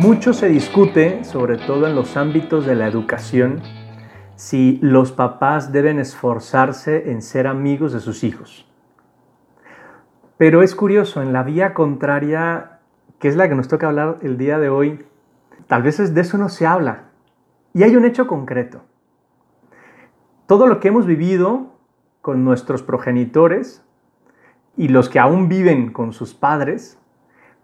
Mucho se discute, sobre todo en los ámbitos de la educación, si los papás deben esforzarse en ser amigos de sus hijos. Pero es curioso, en la vía contraria, que es la que nos toca hablar el día de hoy, tal vez de eso no se habla. Y hay un hecho concreto. Todo lo que hemos vivido con nuestros progenitores y los que aún viven con sus padres,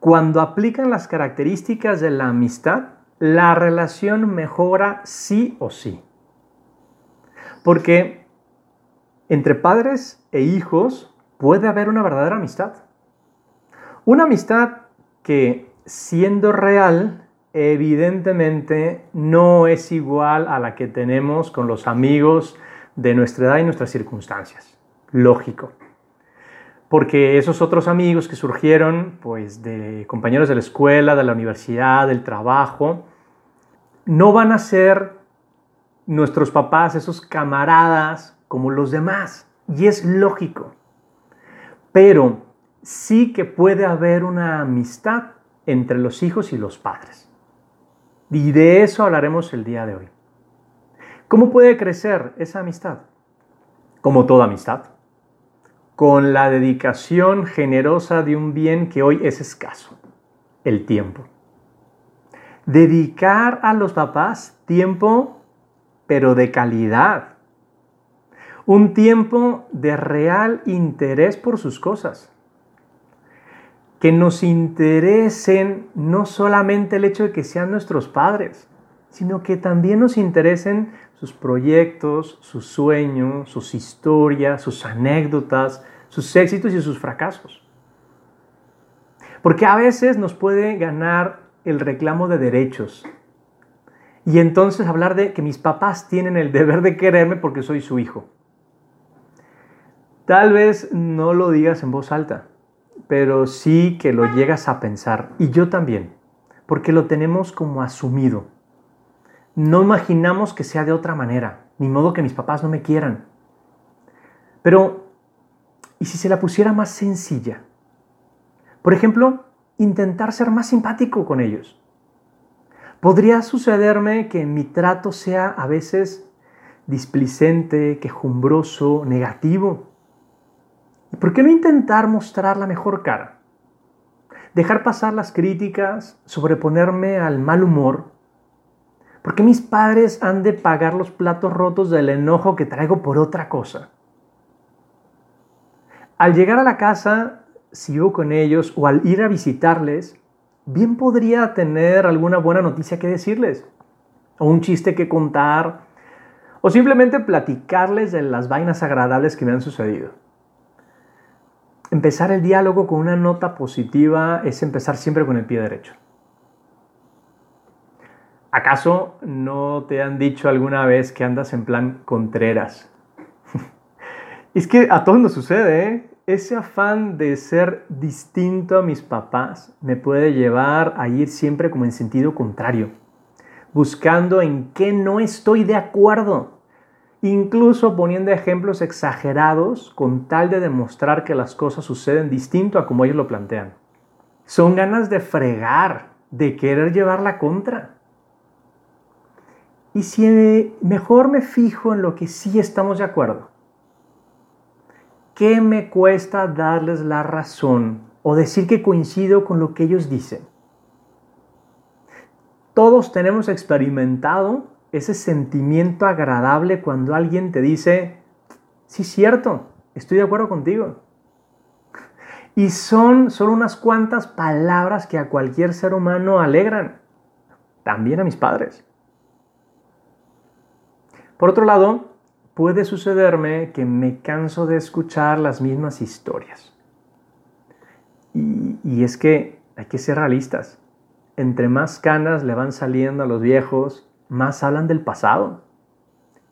cuando aplican las características de la amistad, la relación mejora sí o sí. Porque entre padres e hijos puede haber una verdadera amistad. Una amistad que, siendo real, evidentemente no es igual a la que tenemos con los amigos de nuestra edad y nuestras circunstancias. Lógico porque esos otros amigos que surgieron, pues de compañeros de la escuela, de la universidad, del trabajo, no van a ser nuestros papás, esos camaradas como los demás. Y es lógico. Pero sí que puede haber una amistad entre los hijos y los padres. Y de eso hablaremos el día de hoy. ¿Cómo puede crecer esa amistad? Como toda amistad con la dedicación generosa de un bien que hoy es escaso, el tiempo. Dedicar a los papás tiempo, pero de calidad. Un tiempo de real interés por sus cosas. Que nos interesen no solamente el hecho de que sean nuestros padres, sino que también nos interesen sus proyectos, sus sueños, sus historias, sus anécdotas, sus éxitos y sus fracasos. Porque a veces nos puede ganar el reclamo de derechos. Y entonces hablar de que mis papás tienen el deber de quererme porque soy su hijo. Tal vez no lo digas en voz alta, pero sí que lo llegas a pensar. Y yo también, porque lo tenemos como asumido. No imaginamos que sea de otra manera, ni modo que mis papás no me quieran. Pero, ¿y si se la pusiera más sencilla? Por ejemplo, intentar ser más simpático con ellos. Podría sucederme que mi trato sea a veces displicente, quejumbroso, negativo. ¿Y por qué no intentar mostrar la mejor cara? Dejar pasar las críticas, sobreponerme al mal humor ¿Por qué mis padres han de pagar los platos rotos del enojo que traigo por otra cosa? Al llegar a la casa, si vivo con ellos o al ir a visitarles, bien podría tener alguna buena noticia que decirles, o un chiste que contar, o simplemente platicarles de las vainas agradables que me han sucedido. Empezar el diálogo con una nota positiva es empezar siempre con el pie derecho. ¿Acaso no te han dicho alguna vez que andas en plan contreras? es que a todos nos sucede, ¿eh? Ese afán de ser distinto a mis papás me puede llevar a ir siempre como en sentido contrario, buscando en qué no estoy de acuerdo, incluso poniendo ejemplos exagerados con tal de demostrar que las cosas suceden distinto a como ellos lo plantean. Son ganas de fregar, de querer llevar la contra. Y si mejor me fijo en lo que sí estamos de acuerdo, ¿qué me cuesta darles la razón o decir que coincido con lo que ellos dicen? Todos tenemos experimentado ese sentimiento agradable cuando alguien te dice, sí, cierto, estoy de acuerdo contigo. Y son solo unas cuantas palabras que a cualquier ser humano alegran, también a mis padres. Por otro lado, puede sucederme que me canso de escuchar las mismas historias. Y, es que hay que ser realistas. Entre más canas le van saliendo a los viejos, más hablan del pasado.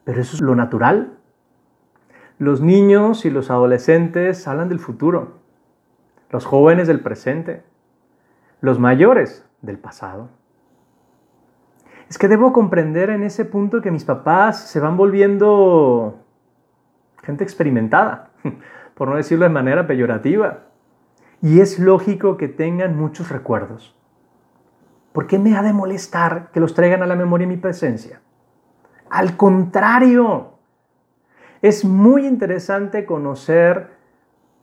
Pero eso es lo natural. Los niños y los adolescentes hablan del futuro. Los jóvenes del presente. Los mayores del pasado. Es que debo comprender en ese punto que mis papás se van volviendo gente experimentada, por no decirlo de manera peyorativa. Y es lógico que tengan muchos recuerdos. ¿Por qué me ha de molestar que los traigan a la memoria en mi presencia? Al contrario, es muy interesante conocer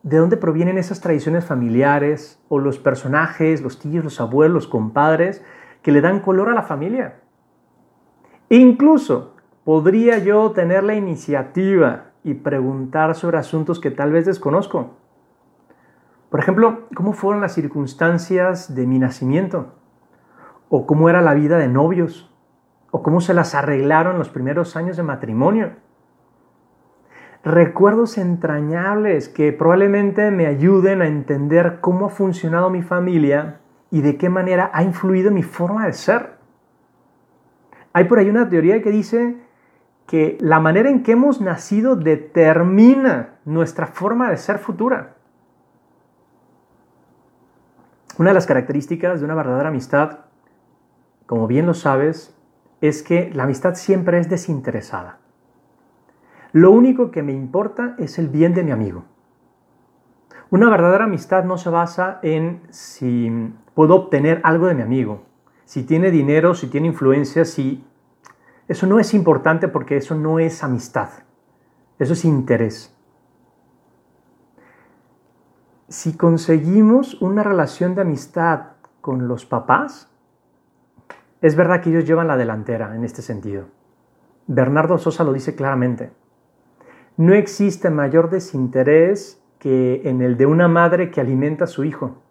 de dónde provienen esas tradiciones familiares o los personajes, los tíos, los abuelos, los compadres, que le dan color a la familia. Incluso podría yo tener la iniciativa y preguntar sobre asuntos que tal vez desconozco. Por ejemplo, ¿cómo fueron las circunstancias de mi nacimiento? ¿O cómo era la vida de novios? ¿O cómo se las arreglaron los primeros años de matrimonio? Recuerdos entrañables que probablemente me ayuden a entender cómo ha funcionado mi familia y de qué manera ha influido mi forma de ser. Hay por ahí una teoría que dice que la manera en que hemos nacido determina nuestra forma de ser futura. Una de las características de una verdadera amistad, como bien lo sabes, es que la amistad siempre es desinteresada. Lo único que me importa es el bien de mi amigo. Una verdadera amistad no se basa en si puedo obtener algo de mi amigo, si tiene dinero, si tiene influencia, si... Eso no es importante porque eso no es amistad, eso es interés. Si conseguimos una relación de amistad con los papás, es verdad que ellos llevan la delantera en este sentido. Bernardo Sosa lo dice claramente. No existe mayor desinterés que en el de una madre que alimenta a su hijo.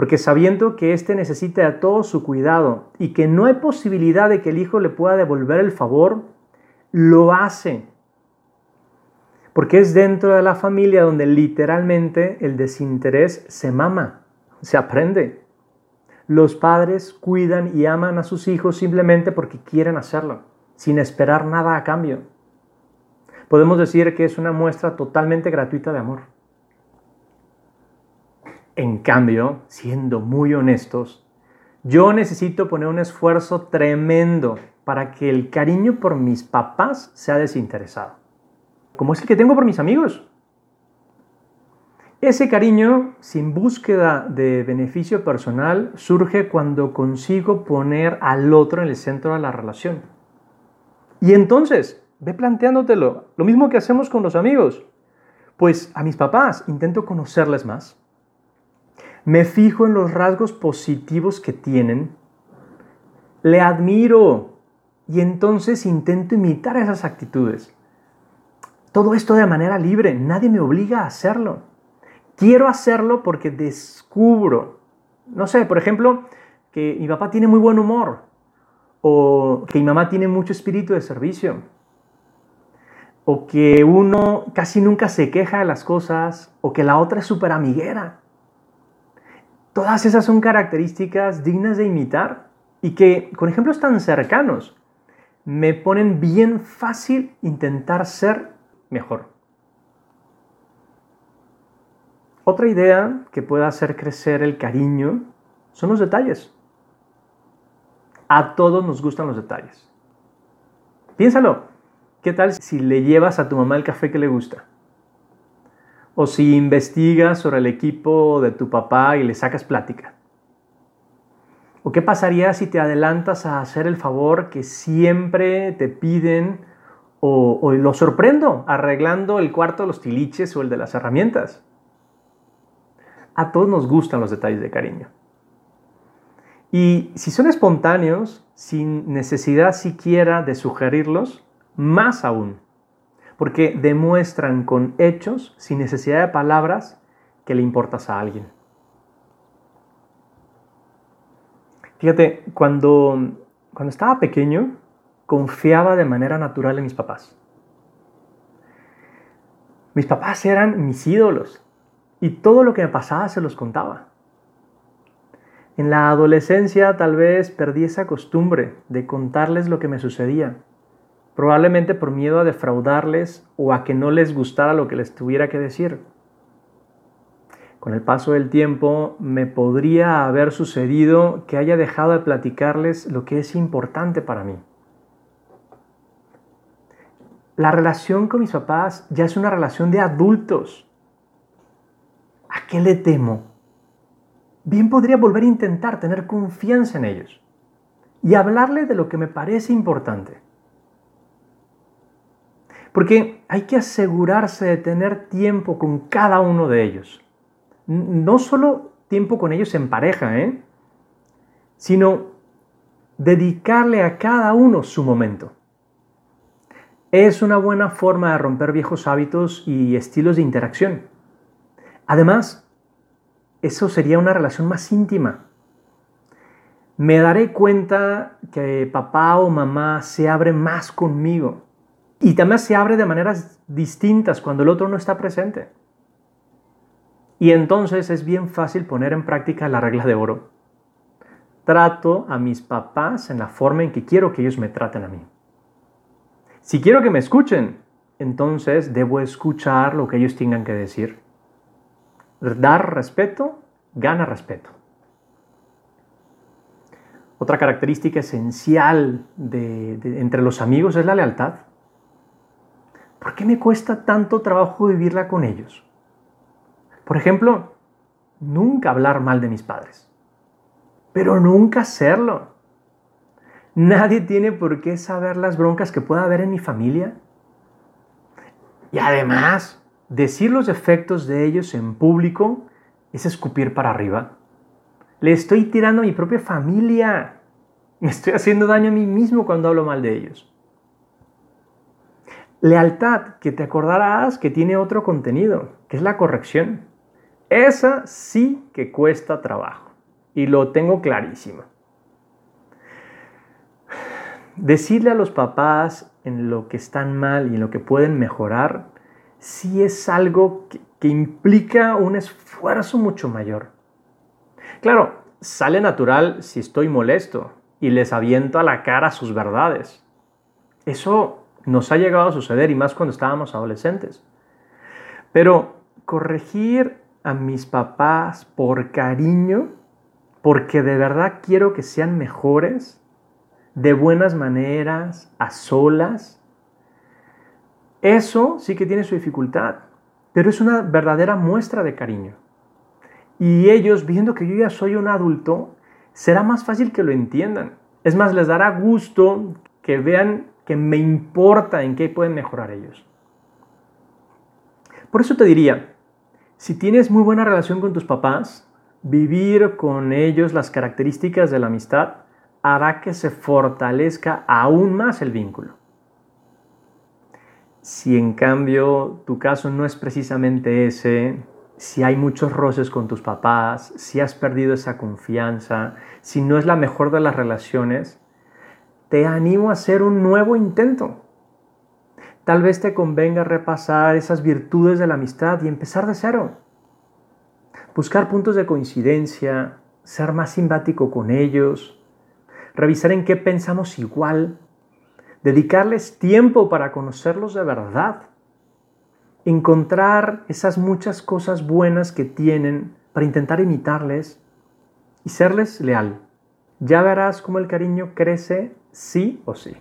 Porque sabiendo que éste necesita de todo su cuidado y que no hay posibilidad de que el hijo le pueda devolver el favor, lo hace porque es dentro de la familia donde literalmente el desinterés se mama, se aprende. Los padres cuidan y aman a sus hijos simplemente porque quieren hacerlo, sin esperar nada a cambio. Podemos decir que es una muestra totalmente gratuita de amor. En cambio, siendo muy honestos, yo necesito poner un esfuerzo tremendo para que el cariño por mis papás sea desinteresado como es el que tengo por mis amigos. Ese cariño, sin búsqueda de beneficio personal, surge cuando consigo poner al otro en el centro de la relación. Y entonces, ve planteándotelo, lo mismo que hacemos con los amigos. Pues a mis papás intento conocerles más. Me fijo en los rasgos positivos que tienen. Le admiro y entonces intento imitar esas actitudes. Todo esto de manera libre, nadie me obliga a hacerlo. Quiero hacerlo porque descubro, no sé, por ejemplo, que mi papá tiene muy buen humor o que mi mamá tiene mucho espíritu de servicio o que uno casi nunca se queja de las cosas o que la otra es súper amiguera. Todas esas son características dignas de imitar y que con ejemplos tan cercanos me ponen bien fácil intentar ser mejor. Otra idea que puede hacer crecer el cariño son los detalles. A todos nos gustan los detalles. Piénsalo. ¿Qué tal si le llevas a tu mamá el café que le gusta? O si investigas sobre el equipo de tu papá y le sacas plática. ¿O qué pasaría si te adelantas a hacer el favor que siempre te piden o, lo sorprendo arreglando el cuarto de los tiliches o el de las herramientas. A todos nos gustan los detalles de cariño. Y si son espontáneos, sin necesidad siquiera de sugerirlos, más aún, porque demuestran con hechos, sin necesidad de palabras, que le importas a alguien. Fíjate, cuando, cuando estaba pequeño, confiaba de manera natural en mis papás. Mis papás eran mis ídolos y todo lo que me pasaba se los contaba. En la adolescencia tal vez perdí esa costumbre de contarles lo que me sucedía, probablemente por miedo a defraudarles o a que no les gustara lo que les tuviera que decir. Con el paso del tiempo me podría haber sucedido que haya dejado de platicarles lo que es importante para mí la relación con mis papás ya es una relación de adultos. ¿A qué le temo? bien podría volver a intentar tener confianza en ellos y hablarle de lo que me parece importante. Porque hay que asegurarse de tener tiempo con cada uno de ellos. No solo tiempo con ellos en pareja, ¿eh? sino dedicarle a cada uno su momento. Es una buena forma de romper viejos hábitos y estilos de interacción. Además, eso sería una relación más íntima. Me daré cuenta que papá o mamá se abre más conmigo y también se abre de maneras distintas cuando el otro no está presente. Y entonces es bien fácil poner en práctica la regla de oro. Trato a mis papás en la forma en que quiero que ellos me traten a mí. Si quiero que me escuchen, entonces debo escuchar lo que ellos tengan que decir. Dar respeto gana respeto. Otra característica esencial entre los amigos es la lealtad. ¿Por qué me cuesta tanto trabajo vivirla con ellos? Por ejemplo, nunca hablar mal de mis padres, pero nunca hacerlo. Nadie tiene por qué saber las broncas que pueda haber en mi familia. Y además, decir los defectos de ellos en público es escupir para arriba. Le estoy tirando a mi propia familia. Me estoy haciendo daño a mí mismo cuando hablo mal de ellos. Lealtad, que te acordarás que tiene otro contenido, que es la corrección. Esa sí que cuesta trabajo y lo tengo clarísimo. Decirle a los papás en lo que están mal y en lo que pueden mejorar, sí es algo que, que implica un esfuerzo mucho mayor. Claro, sale natural si estoy molesto y les aviento a la cara sus verdades. Eso nos ha llegado a suceder y más cuando estábamos adolescentes. Pero corregir a mis papás por cariño, porque de verdad quiero que sean mejores, de buenas maneras, a solas, eso sí que tiene su dificultad, pero es una verdadera muestra de cariño. Y ellos, viendo que yo ya soy un adulto, será más fácil que lo entiendan. Es más, les dará gusto que vean que me importa en qué pueden mejorar ellos. Por eso te diría, si tienes muy buena relación con tus papás, vivir con ellos las características de la amistad hará que se fortalezca aún más el vínculo. Si en cambio tu caso no es precisamente ese, si hay muchos roces con tus papás, si has perdido esa confianza, si no es la mejor de las relaciones, te animo a hacer un nuevo intento. Tal vez te convenga repasar esas virtudes de la amistad y empezar de cero. Buscar puntos de coincidencia, ser más simpático con ellos, revisar en qué pensamos igual, dedicarles tiempo para conocerlos de verdad, encontrar esas muchas cosas buenas que tienen para intentar imitarles y serles leal. Ya verás cómo el cariño crece sí o sí.